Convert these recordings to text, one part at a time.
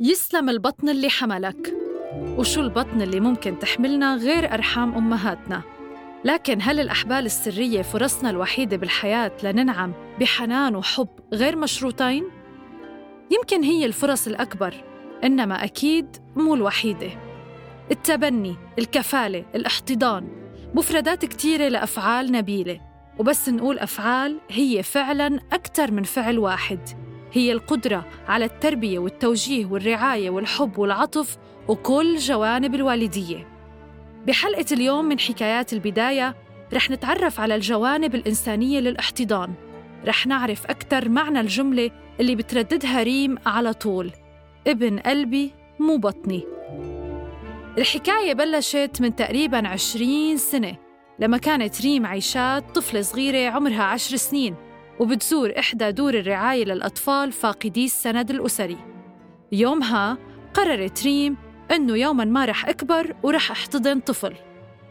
يسلم البطن اللي حملك. وشو البطن اللي ممكن تحملنا غير أرحام أمهاتنا؟ لكن هل الأحبال السرية فرصنا الوحيدة بالحياة لننعم بحنان وحب غير مشروطين؟ يمكن هي الفرص الأكبر إنما أكيد مو الوحيدة. التبني، الكفالة، الاحتضان. مفردات كتيرة لأفعال نبيلة. وبس نقول أفعال هي فعلاً أكثر من فعل واحد. هي القدرة على التربية والتوجيه والرعاية والحب والعطف وكل جوانب الوالدية. بحلقة اليوم من حكايات البداية رح نتعرف على الجوانب الإنسانية للاحتضان. رح نعرف أكثر معنى الجملة اللي بترددها ريم على طول. ابن قلبي مو بطني. الحكاية بلشت من تقريباً عشرين سنة لما كانت ريم عيشات طفلة صغيرة عمرها عشر سنين. وبتزور إحدى دور الرعاية للأطفال فاقدي السند الأسري. يومها قررت ريم إنه يوما ما رح أكبر ورح أحتضن طفل.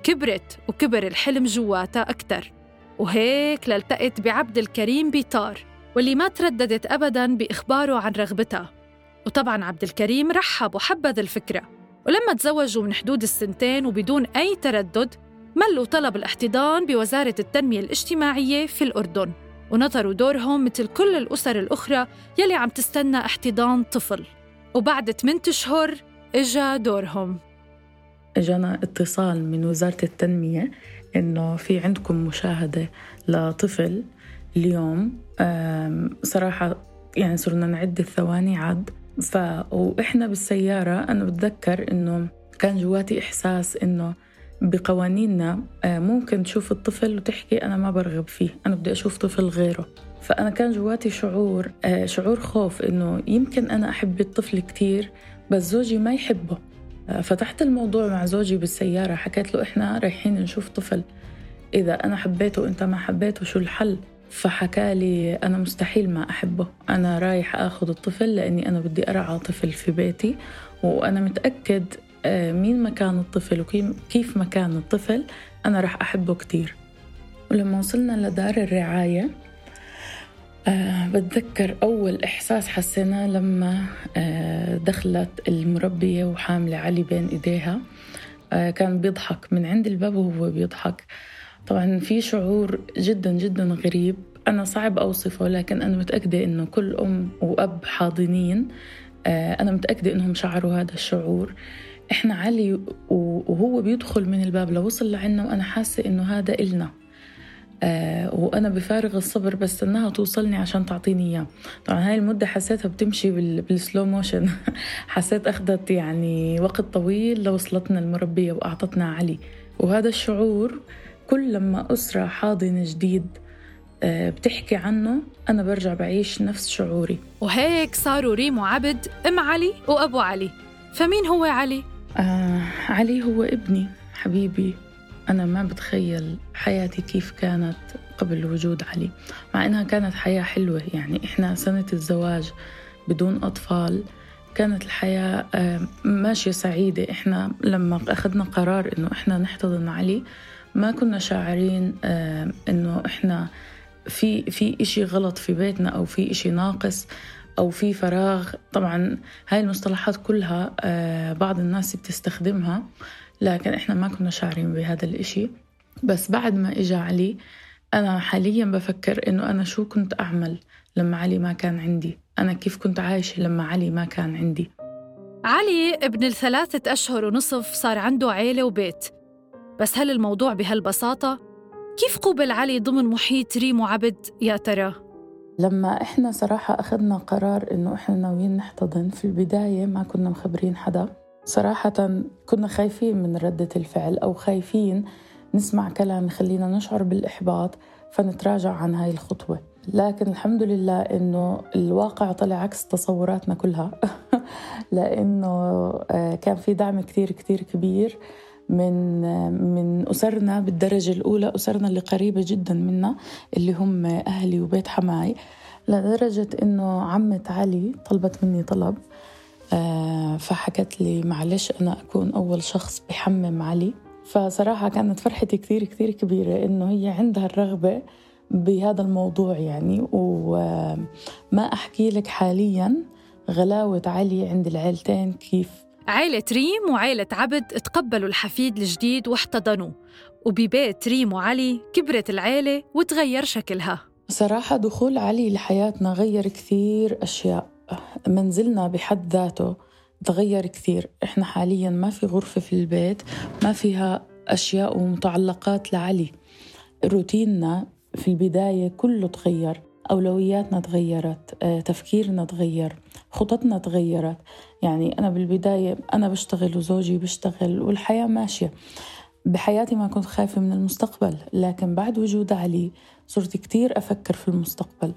كبرت وكبر الحلم جواتها أكتر. وهيك لالتقت بعبد الكريم بيطار واللي ما ترددت أبداً بإخباره عن رغبتها وطبعاً عبد الكريم رحب وحبذ الفكرة. ولما تزوجوا من حدود السنتين وبدون أي تردد ملوا طلب الاحتضان بوزارة التنمية الاجتماعية في الأردن. ونطروا دورهم مثل كل الأسر الأخرى يلي عم تستنى احتضان طفل. وبعد 8 أشهر إجا دورهم. إجانا اتصال من وزارة التنمية إنه في عندكم مشاهدة لطفل اليوم. صراحة يعني صرنا نعد الثواني عد ف وإحنا بالسيارة أنا بتذكر إنه كان جواتي إحساس إنه بقوانيننا آه، ممكن تشوف الطفل وتحكي أنا ما برغب فيه أنا بدي أشوف طفل غيره. فأنا كان جواتي شعور آه، شعور خوف إنه يمكن أنا أحب الطفل كتير بس زوجي ما يحبه. آه، فتحت الموضوع مع زوجي بالسيارة حكيت له إحنا رايحين نشوف طفل. إذا أنا حبيته وأنت ما حبيته شو الحل؟ فحكى لي أنا مستحيل ما أحبه أنا رايح أخذ الطفل لأني أنا بدي أرعى طفل في بيتي وأنا متأكد مين مكان الطفل وكيف مكان الطفل أنا رح أحبه كتير. ولما وصلنا لدار الرعاية أه بتذكر أول إحساس حسيناه لما أه دخلت المربية وحاملة علي بين إيديها. كان بيضحك من عند الباب وهو بيضحك. طبعا في شعور جدا جدا غريب. أنا صعب أوصفه لكن أنا متأكدة إنه كل أم وأب حاضنين. آه، أنا متأكدة إنهم شعروا هذا الشعور. إحنا علي وهو بيدخل من الباب لوصل لعنا وأنا حاسة إنه هذا إلنا. آه وأنا بفارغ الصبر بستناها توصلني عشان تعطيني إياه. طبعا هاي المدة حسيتها بتمشي بالسلو موشن حسيت أخذت يعني وقت طويل لوصلتنا المربية وأعطتنا علي. وهذا الشعور كل لما أسرة حاضنة جديد آه، بتحكي عنه أنا برجع بعيش نفس شعوري. وهيك صاروا ريم وعبد أم علي وأبو علي. فمين هو علي؟ آه علي هو ابني. حبيبي أنا ما بتخيل حياتي كيف كانت قبل وجود علي. مع إنها كانت حياة حلوة يعني إحنا سنة الزواج بدون أطفال. كانت الحياة آه، ماشية سعيدة. إحنا لما أخذنا قرار إنه إحنا نحتضن علي ما كنا شاعرين آه، إنه إحنا في في إشي غلط في بيتنا أو في إشي ناقص. أو في فراغ. طبعا هاي المصطلحات كلها آه، بعض الناس بتستخدمها لكن إحنا ما كنا شاعرين بهذا الإشي. بس بعد ما إجا علي أنا حاليا بفكر إنه أنا شو كنت أعمل لما علي ما كان عندي؟ أنا كيف كنت عايشة لما علي ما كان عندي؟ علي ابن الثلاثة أشهر ونصف صار عنده عيلة وبيت. بس هل الموضوع بهالبساطة؟ كيف قوبل علي ضمن محيط ريم وعبد يا ترى؟ لما إحنا صراحة أخذنا قرار إنه إحنا ناويين نحتضن في البداية ما كنا مخبرين حدا. صراحة كنا خايفين من ردة الفعل أو خايفين نسمع كلام يخلينا نشعر بالإحباط فنتراجع عن هاي الخطوة. لكن الحمد لله إنه الواقع طلع عكس تصوراتنا كلها. لأنه آه، كان في دعم كتير كتير كبير. من من أسرنا بالدرجة الأولى أسرنا اللي قريبة جدا منا اللي هم أهلي وبيت حماي لدرجة إنه عمة علي طلبت مني طلب آه، فحكت لي معلش أنا أكون أول شخص بحمم علي. فصراحة كانت فرحتي كثير كثير كبيرة إنه هي عندها الرغبة بهذا الموضوع يعني. وما أحكي لك حاليا غلاوة علي عند العيلتين كيف عيلة ريم وعيلة عبد تقبلوا الحفيد الجديد واحتضنوه وببيت ريم وعلي كبرت العيلة وتغير شكلها. صراحة دخول علي لحياتنا غير كثير أشياء. منزلنا بحد ذاته تغير كثير. إحنا حاليا ما في غرفة في البيت ما فيها أشياء ومتعلقات لعلي. روتيننا في البداية كله تغير أولوياتنا تغيرت آه، تفكيرنا تغير. خططنا تغيرت. يعني أنا بالبداية أنا بشتغل وزوجي بيشتغل والحياة ماشية. بحياتي ما كنت خايفة من المستقبل لكن بعد وجود علي صرت كتير أفكر في المستقبل.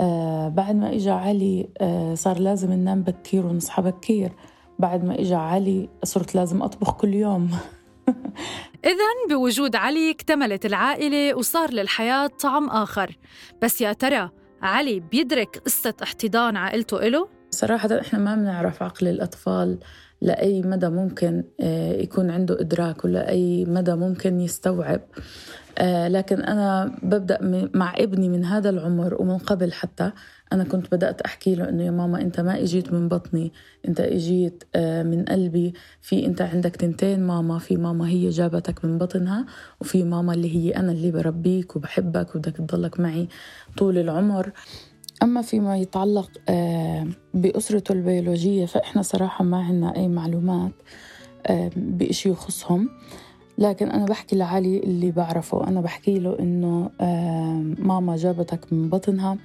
آه بعد ما إجا علي آه صار لازم ننام بكير ونصحى بكير. بعد ما إجا علي صرت لازم أطبخ كل يوم. إذا بوجود علي اكتملت العائلة وصار للحياة طعم آخر. بس يا ترى علي بيدرك قصة احتضان عائلته إله؟ صراحة إحنا ما بنعرف عقل الأطفال لأي مدى ممكن آه، يكون عنده إدراك ولا أي مدى ممكن يستوعب. آه، لكن أنا ببدأ مع ابني من هذا العمر ومن قبل حتى أنا كنت بدأت أحكي له إنه يا ماما أنت ما إجيت من بطني أنت إجيت آه، من قلبي في أنت عندك تنتين ماما في ماما هي جابتك من بطنها وفي ماما اللي هي أنا اللي بربيك وبحبك وبدك تضلك معي طول العمر. أما فيما يتعلق آه، بأسرته البيولوجية فإحنا صراحة ما عنا أي معلومات بإشي يخصهم. لكن أنا بحكي لعلي اللي بعرفه. أنا بحكي له إنه ماما جابتك من بطنها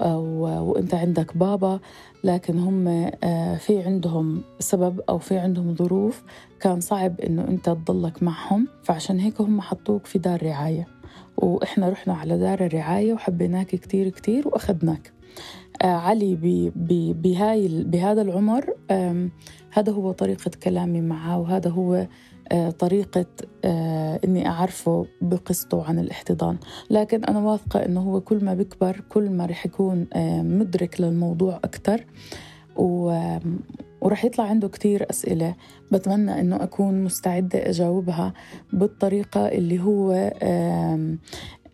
وإنت عندك بابا لكن هم آه، في عندهم سبب أو في عندهم ظروف كان صعب إنه إنت تضلك معهم. فعشان هيك هم حطوك في دار رعاية. وإحنا رحنا على دار الرعاية وحبيناك كتير كتير وأخذناك. آه، علي بهاي بهذا العمر هذا هو طريقة كلامي معه وهذا هو آه، طريقة آه، إني أعرفه بقصته عن الاحتضان. لكن أنا واثقة إنه هو كل ما بيكبر كل ما رح يكون مدرك للموضوع أكثر ورح يطلع عنده كتير أسئلة. بتمنى إنه أكون مستعدة أجاوبها بالطريقة اللي هو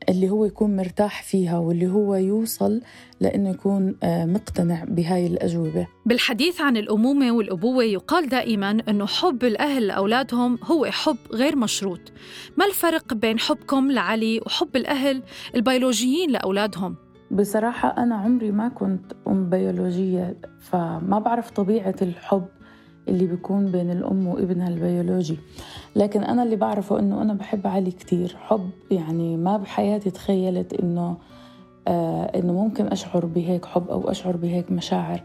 اللي هو يكون مرتاح فيها واللي هو يوصل لأنه يكون آه، مقتنع بهاي الأجوبة. بالحديث عن الأمومة والأبوة يقال دائما أنه حب الأهل لأولادهم هو حب غير مشروط. ما الفرق بين حبكم لعلي وحب الأهل البيولوجيين لأولادهم؟ بصراحة أنا عمري ما كنت أم بيولوجية فما بعرف طبيعة الحب اللي بيكون بين الأم وابنها البيولوجي. لكن أنا اللي بعرفه إنه أنا بحب علي كتير. حب يعني ما بحياتي تخيلت إنه آه إنه ممكن أشعر بهيك حب أو أشعر بهيك مشاعر.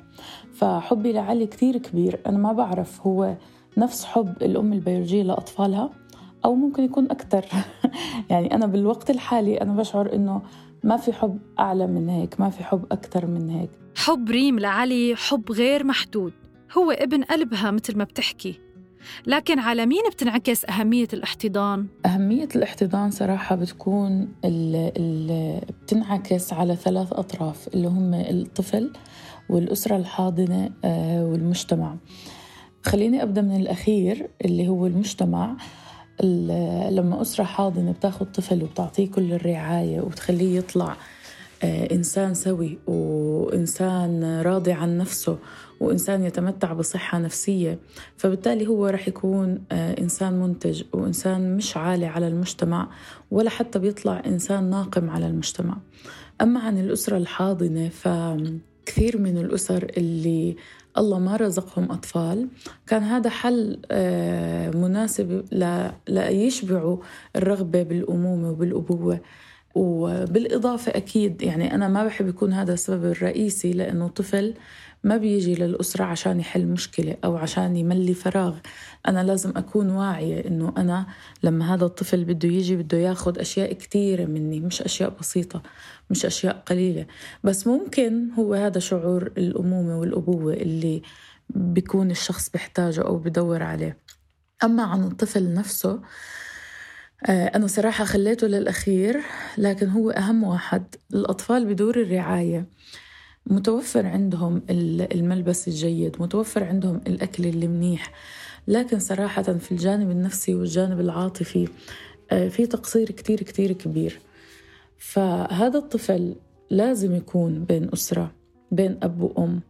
فحبي لعلي كتير كبير. أنا ما بعرف هو نفس حب الأم البيولوجية لأطفالها أو ممكن يكون أكثر يعني أنا بالوقت الحالي أنا بشعر إنه ما في حب أعلى من هيك ما في حب أكثر من هيك. حب ريم لعلي حب غير محدود. هو ابن قلبها مثل ما بتحكي. لكن على مين بتنعكس أهمية الاحتضان؟ أهمية الاحتضان صراحة بتكون ال ال بتنعكس على ثلاث أطراف اللي هم الطفل والأسرة الحاضنة آه، والمجتمع. خليني أبدأ من الأخير اللي هو المجتمع. لما أسرة حاضنة بتاخذ طفل وبتعطيه كل الرعاية وبتخليه يطلع آه، إنسان سوي وإنسان راضي عن نفسه وإنسان يتمتع بصحة نفسية فبالتالي هو رح يكون آه، إنسان منتج وإنسان مش عالي على المجتمع ولا حتى بيطلع إنسان ناقم على المجتمع. أما عن الأسرة الحاضنة فكثير من الأسر اللي الله ما رزقهم أطفال. كان هذا حل آه، مناسب ليشبعوا الرغبة بالأمومة وبالأبوة. وبالإضافة أكيد يعني أنا ما بحب يكون هذا السبب الرئيسي لأنه طفل ما بيجي للأسرة عشان يحل مشكلة أو عشان يملي فراغ. أنا لازم أكون واعية إنه أنا لما هذا الطفل بده يجي بده ياخد أشياء كثيرة مني مش أشياء بسيطة مش أشياء قليلة. بس ممكن هو هذا شعور الأمومة والأبوة اللي بيكون الشخص بيحتاجه أو بدور عليه. أما عن الطفل نفسه آه، أنا صراحة خليته للأخير لكن هو أهم واحد. الأطفال بدور الرعاية. متوفر عندهم الملبس الجيد متوفر عندهم الأكل اللي منيح. لكن صراحة في الجانب النفسي والجانب العاطفي آه، في تقصير كتير كتير كبير. فهذا الطفل لازم يكون بين أسرة بين أب وأم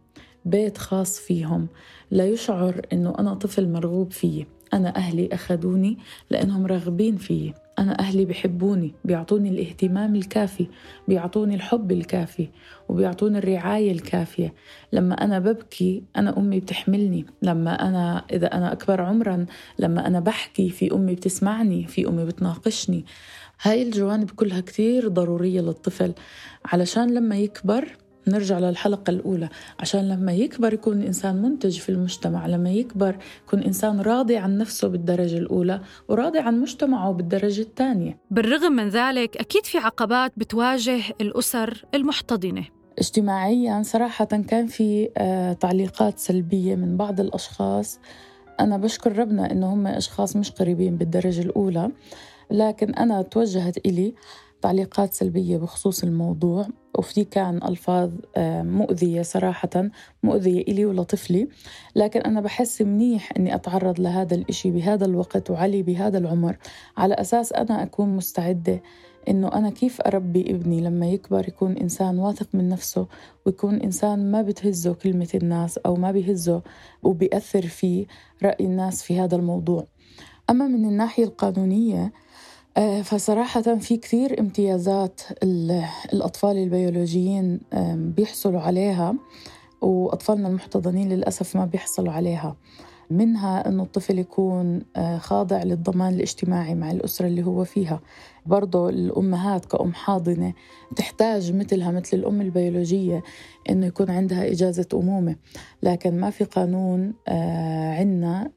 بيت خاص فيهم. لا يشعر إنه أنا طفل مرغوب فيه أنا أهلي أخذوني لأنهم راغبين فيي أنا أهلي بحبوني بيعطوني الاهتمام الكافي بيعطوني الحب الكافي وبيعطوني الرعاية الكافية. لما أنا ببكي أنا أمي بتحملني. لما أنا إذا أنا أكبر عمرا لما أنا بحكي في أمي بتسمعني في أمي بتناقشني. هاي الجوانب كلها كتير ضرورية للطفل. علشان لما يكبر نرجع للحلقة الأولى. عشان لما يكبر يكون إنسان منتج في المجتمع لما يكبر يكون إنسان راضي عن نفسه بالدرجة الأولى وراضي عن مجتمعه بالدرجة الثانية. بالرغم من ذلك أكيد في عقبات بتواجه الأسر المحتضنة. اجتماعيا صراحة كان في آه، تعليقات سلبية من بعض الأشخاص. أنا بشكر ربنا إنه هم أشخاص مش قريبين بالدرجة الأولى لكن أنا توجهت إلي تعليقات سلبية بخصوص الموضوع وفي كان ألفاظ آه، مؤذية صراحة مؤذية إلي ولطفلي. لكن أنا بحس منيح أني أتعرض لهذا الإشي بهذا الوقت وعلي بهذا العمر. على أساس أنا أكون مستعدة إنه أنا كيف أربي ابني لما يكبر يكون إنسان واثق من نفسه ويكون إنسان ما بتهزه كلمة الناس أو ما بيهزه وبيأثر في رأي الناس في هذا الموضوع. أما من الناحية القانونية آه، فصراحة في كثير امتيازات الأطفال البيولوجيين بيحصلوا عليها وأطفالنا المحتضنين للأسف ما بيحصلوا عليها. منها أنه الطفل يكون آه، خاضع للضمان الاجتماعي مع الأسرة اللي هو فيها. برضو الأمهات كأم حاضنة تحتاج مثلها مثل الأم البيولوجية أنه يكون عندها إجازة أمومة. لكن ما في قانون آه، عنا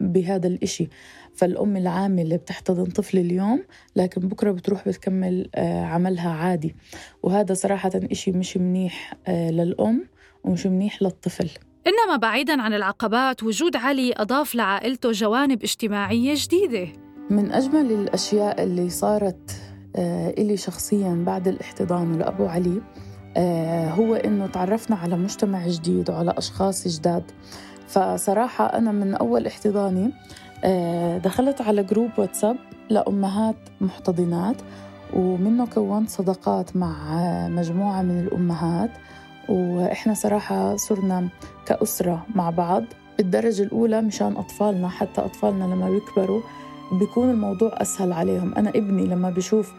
بهذا الإشي. فالأم العاملة بتحتضن طفل اليوم لكن بكرة بتروح بتكمل آه، عملها عادي. وهذا صراحة إشي مش منيح آه، للأم ومش منيح للطفل. إنما بعيدا عن العقبات وجود علي أضاف لعائلته جوانب اجتماعية جديدة. من أجمل الأشياء اللي صارت آه، إلي شخصيا بعد الاحتضان لأبو علي هو إنه تعرفنا على مجتمع جديد وعلى أشخاص جداد. فصراحة أنا من أول احتضاني آه، دخلت على group واتساب لأمهات محتضنات ومنه كونت صداقات مع مجموعة من الأمهات. وإحنا صراحة صرنا كأسرة مع بعض. بالدرجة الأولى مشان أطفالنا حتى أطفالنا لما بيكبروا بيكون الموضوع أسهل عليهم. أنا ابني لما بشوف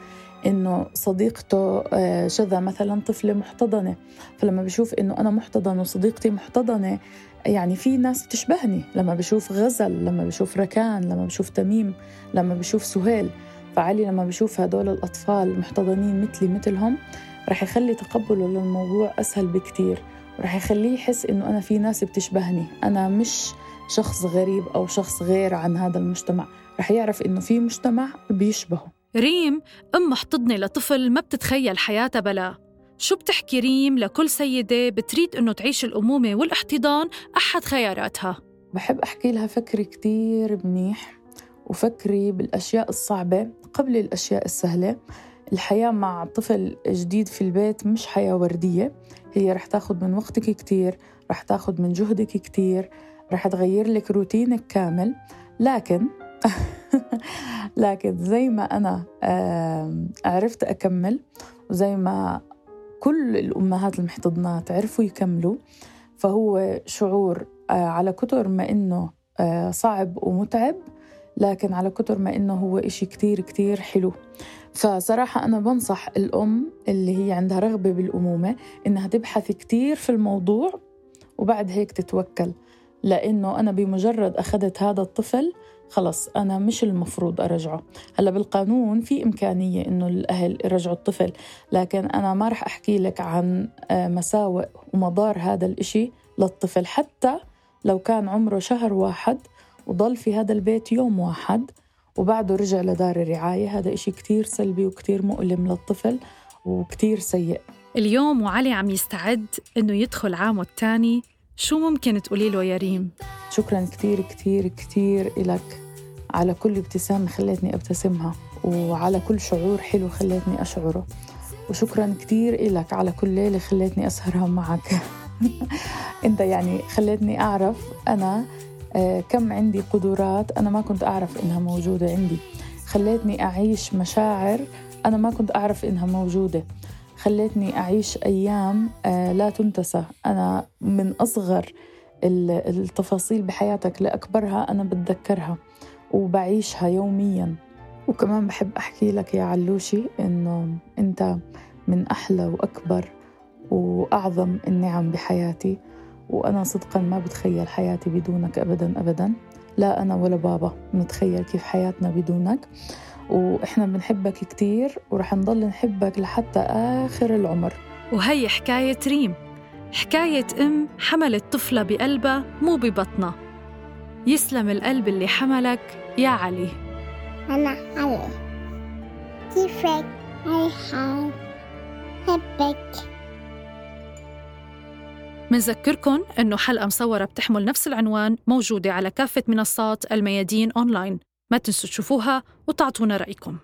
إنه صديقته آه، شذا مثلا طفلة محتضنة فلما بشوف إنه أنا محتضن وصديقتي محتضنة يعني في ناس بتشبهني. لما بشوف غزل لما بشوف ركان لما بشوف تميم لما بشوف سهيل. فعلي لما بشوف هدول الأطفال محتضنين مثلي مثلهم رح يخلي تقبله للموضوع أسهل بكتير. ورح يخليه يحس إنه أنا في ناس بتشبهني. أنا مش شخص غريب أو شخص غير عن هذا المجتمع. رح يعرف إنه في مجتمع بيشبهه. ريم أم محتضنة لطفل ما بتتخيل حياتها بلا. شو بتحكي ريم لكل سيدة بتريد إنه تعيش الأمومة والاحتضان أحد خياراتها؟ بحب أحكي لها فكري كتير منيح وفكري بالأشياء الصعبة قبل الأشياء السهلة. الحياة مع طفل جديد في البيت مش حياة وردية. هي رح تاخد من وقتك كتير رح تاخد من جهدك كتير رح تغير لك روتينك كامل. لكن لكن زي ما أنا عرفت أكمل وزي ما كل الأمهات المحتضنات عرفوا يكملوا فهو شعور آه، على كتر ما إنه آه، صعب ومتعب لكن على كتر ما إنه هو إشي كتير كتير حلو. فصراحة أنا بنصح الأم اللي هي عندها رغبة بالأمومة إنها تبحث كتير في الموضوع وبعد هيك تتوكل لأنه أنا بمجرد أخذت هذا الطفل خلص أنا مش المفروض أرجعه. هلأ بالقانون في إمكانية إنه الأهل يرجعوا الطفل لكن أنا ما رح أحكي لك عن آه، مساوئ ومضار هذا الإشي للطفل. حتى لو كان عمره شهر واحد وضل في هذا البيت يوم واحد وبعده رجع لدار الرعاية. هذا إشي كتير سلبي وكتير مؤلم للطفل وكتير سيء. اليوم وعلي عم يستعد إنه يدخل عامه الثاني شو ممكن تقولي له يا ريم؟ شكرا كتير كتير كتير إلك. على كل ابتسامة خليتني أبتسمها وعلى كل شعور حلو خليتني أشعره. وشكرا كتير إلك. على كل ليلة خليتني أسهرها معك. أنت يعني خليتني أعرف أنا كم عندي قدرات أنا ما كنت أعرف إنها موجودة عندي. خليتني أعيش مشاعر أنا ما كنت أعرف إنها موجودة. خلتني أعيش أيام آه، لا تنتسى. أنا من أصغر التفاصيل بحياتك لأكبرها أنا بتذكرها وبعيشها يوميا. وكمان بحب أحكي لك يا علوشي إنه أنت من أحلى وأكبر وأعظم النعم بحياتي. وأنا صدقا ما بتخيل حياتي بدونك أبدا أبدا. لا أنا ولا بابا نتخيل كيف حياتنا بدونك. وإحنا بنحبك كتير ورح نضل نحبك لحتى آخر العمر. وهي حكاية ريم. حكاية أم حملت طفلة بقلبها مو ببطنها. يسلم القلب اللي حملك يا علي. أنا علي. كيفك؟ هاي حبك. منذكركن أنه حلقة مصورة بتحمل نفس العنوان موجودة على كافة منصات الميادين أونلاين. ما تنسوا تشوفوها وتعطونا رأيكم.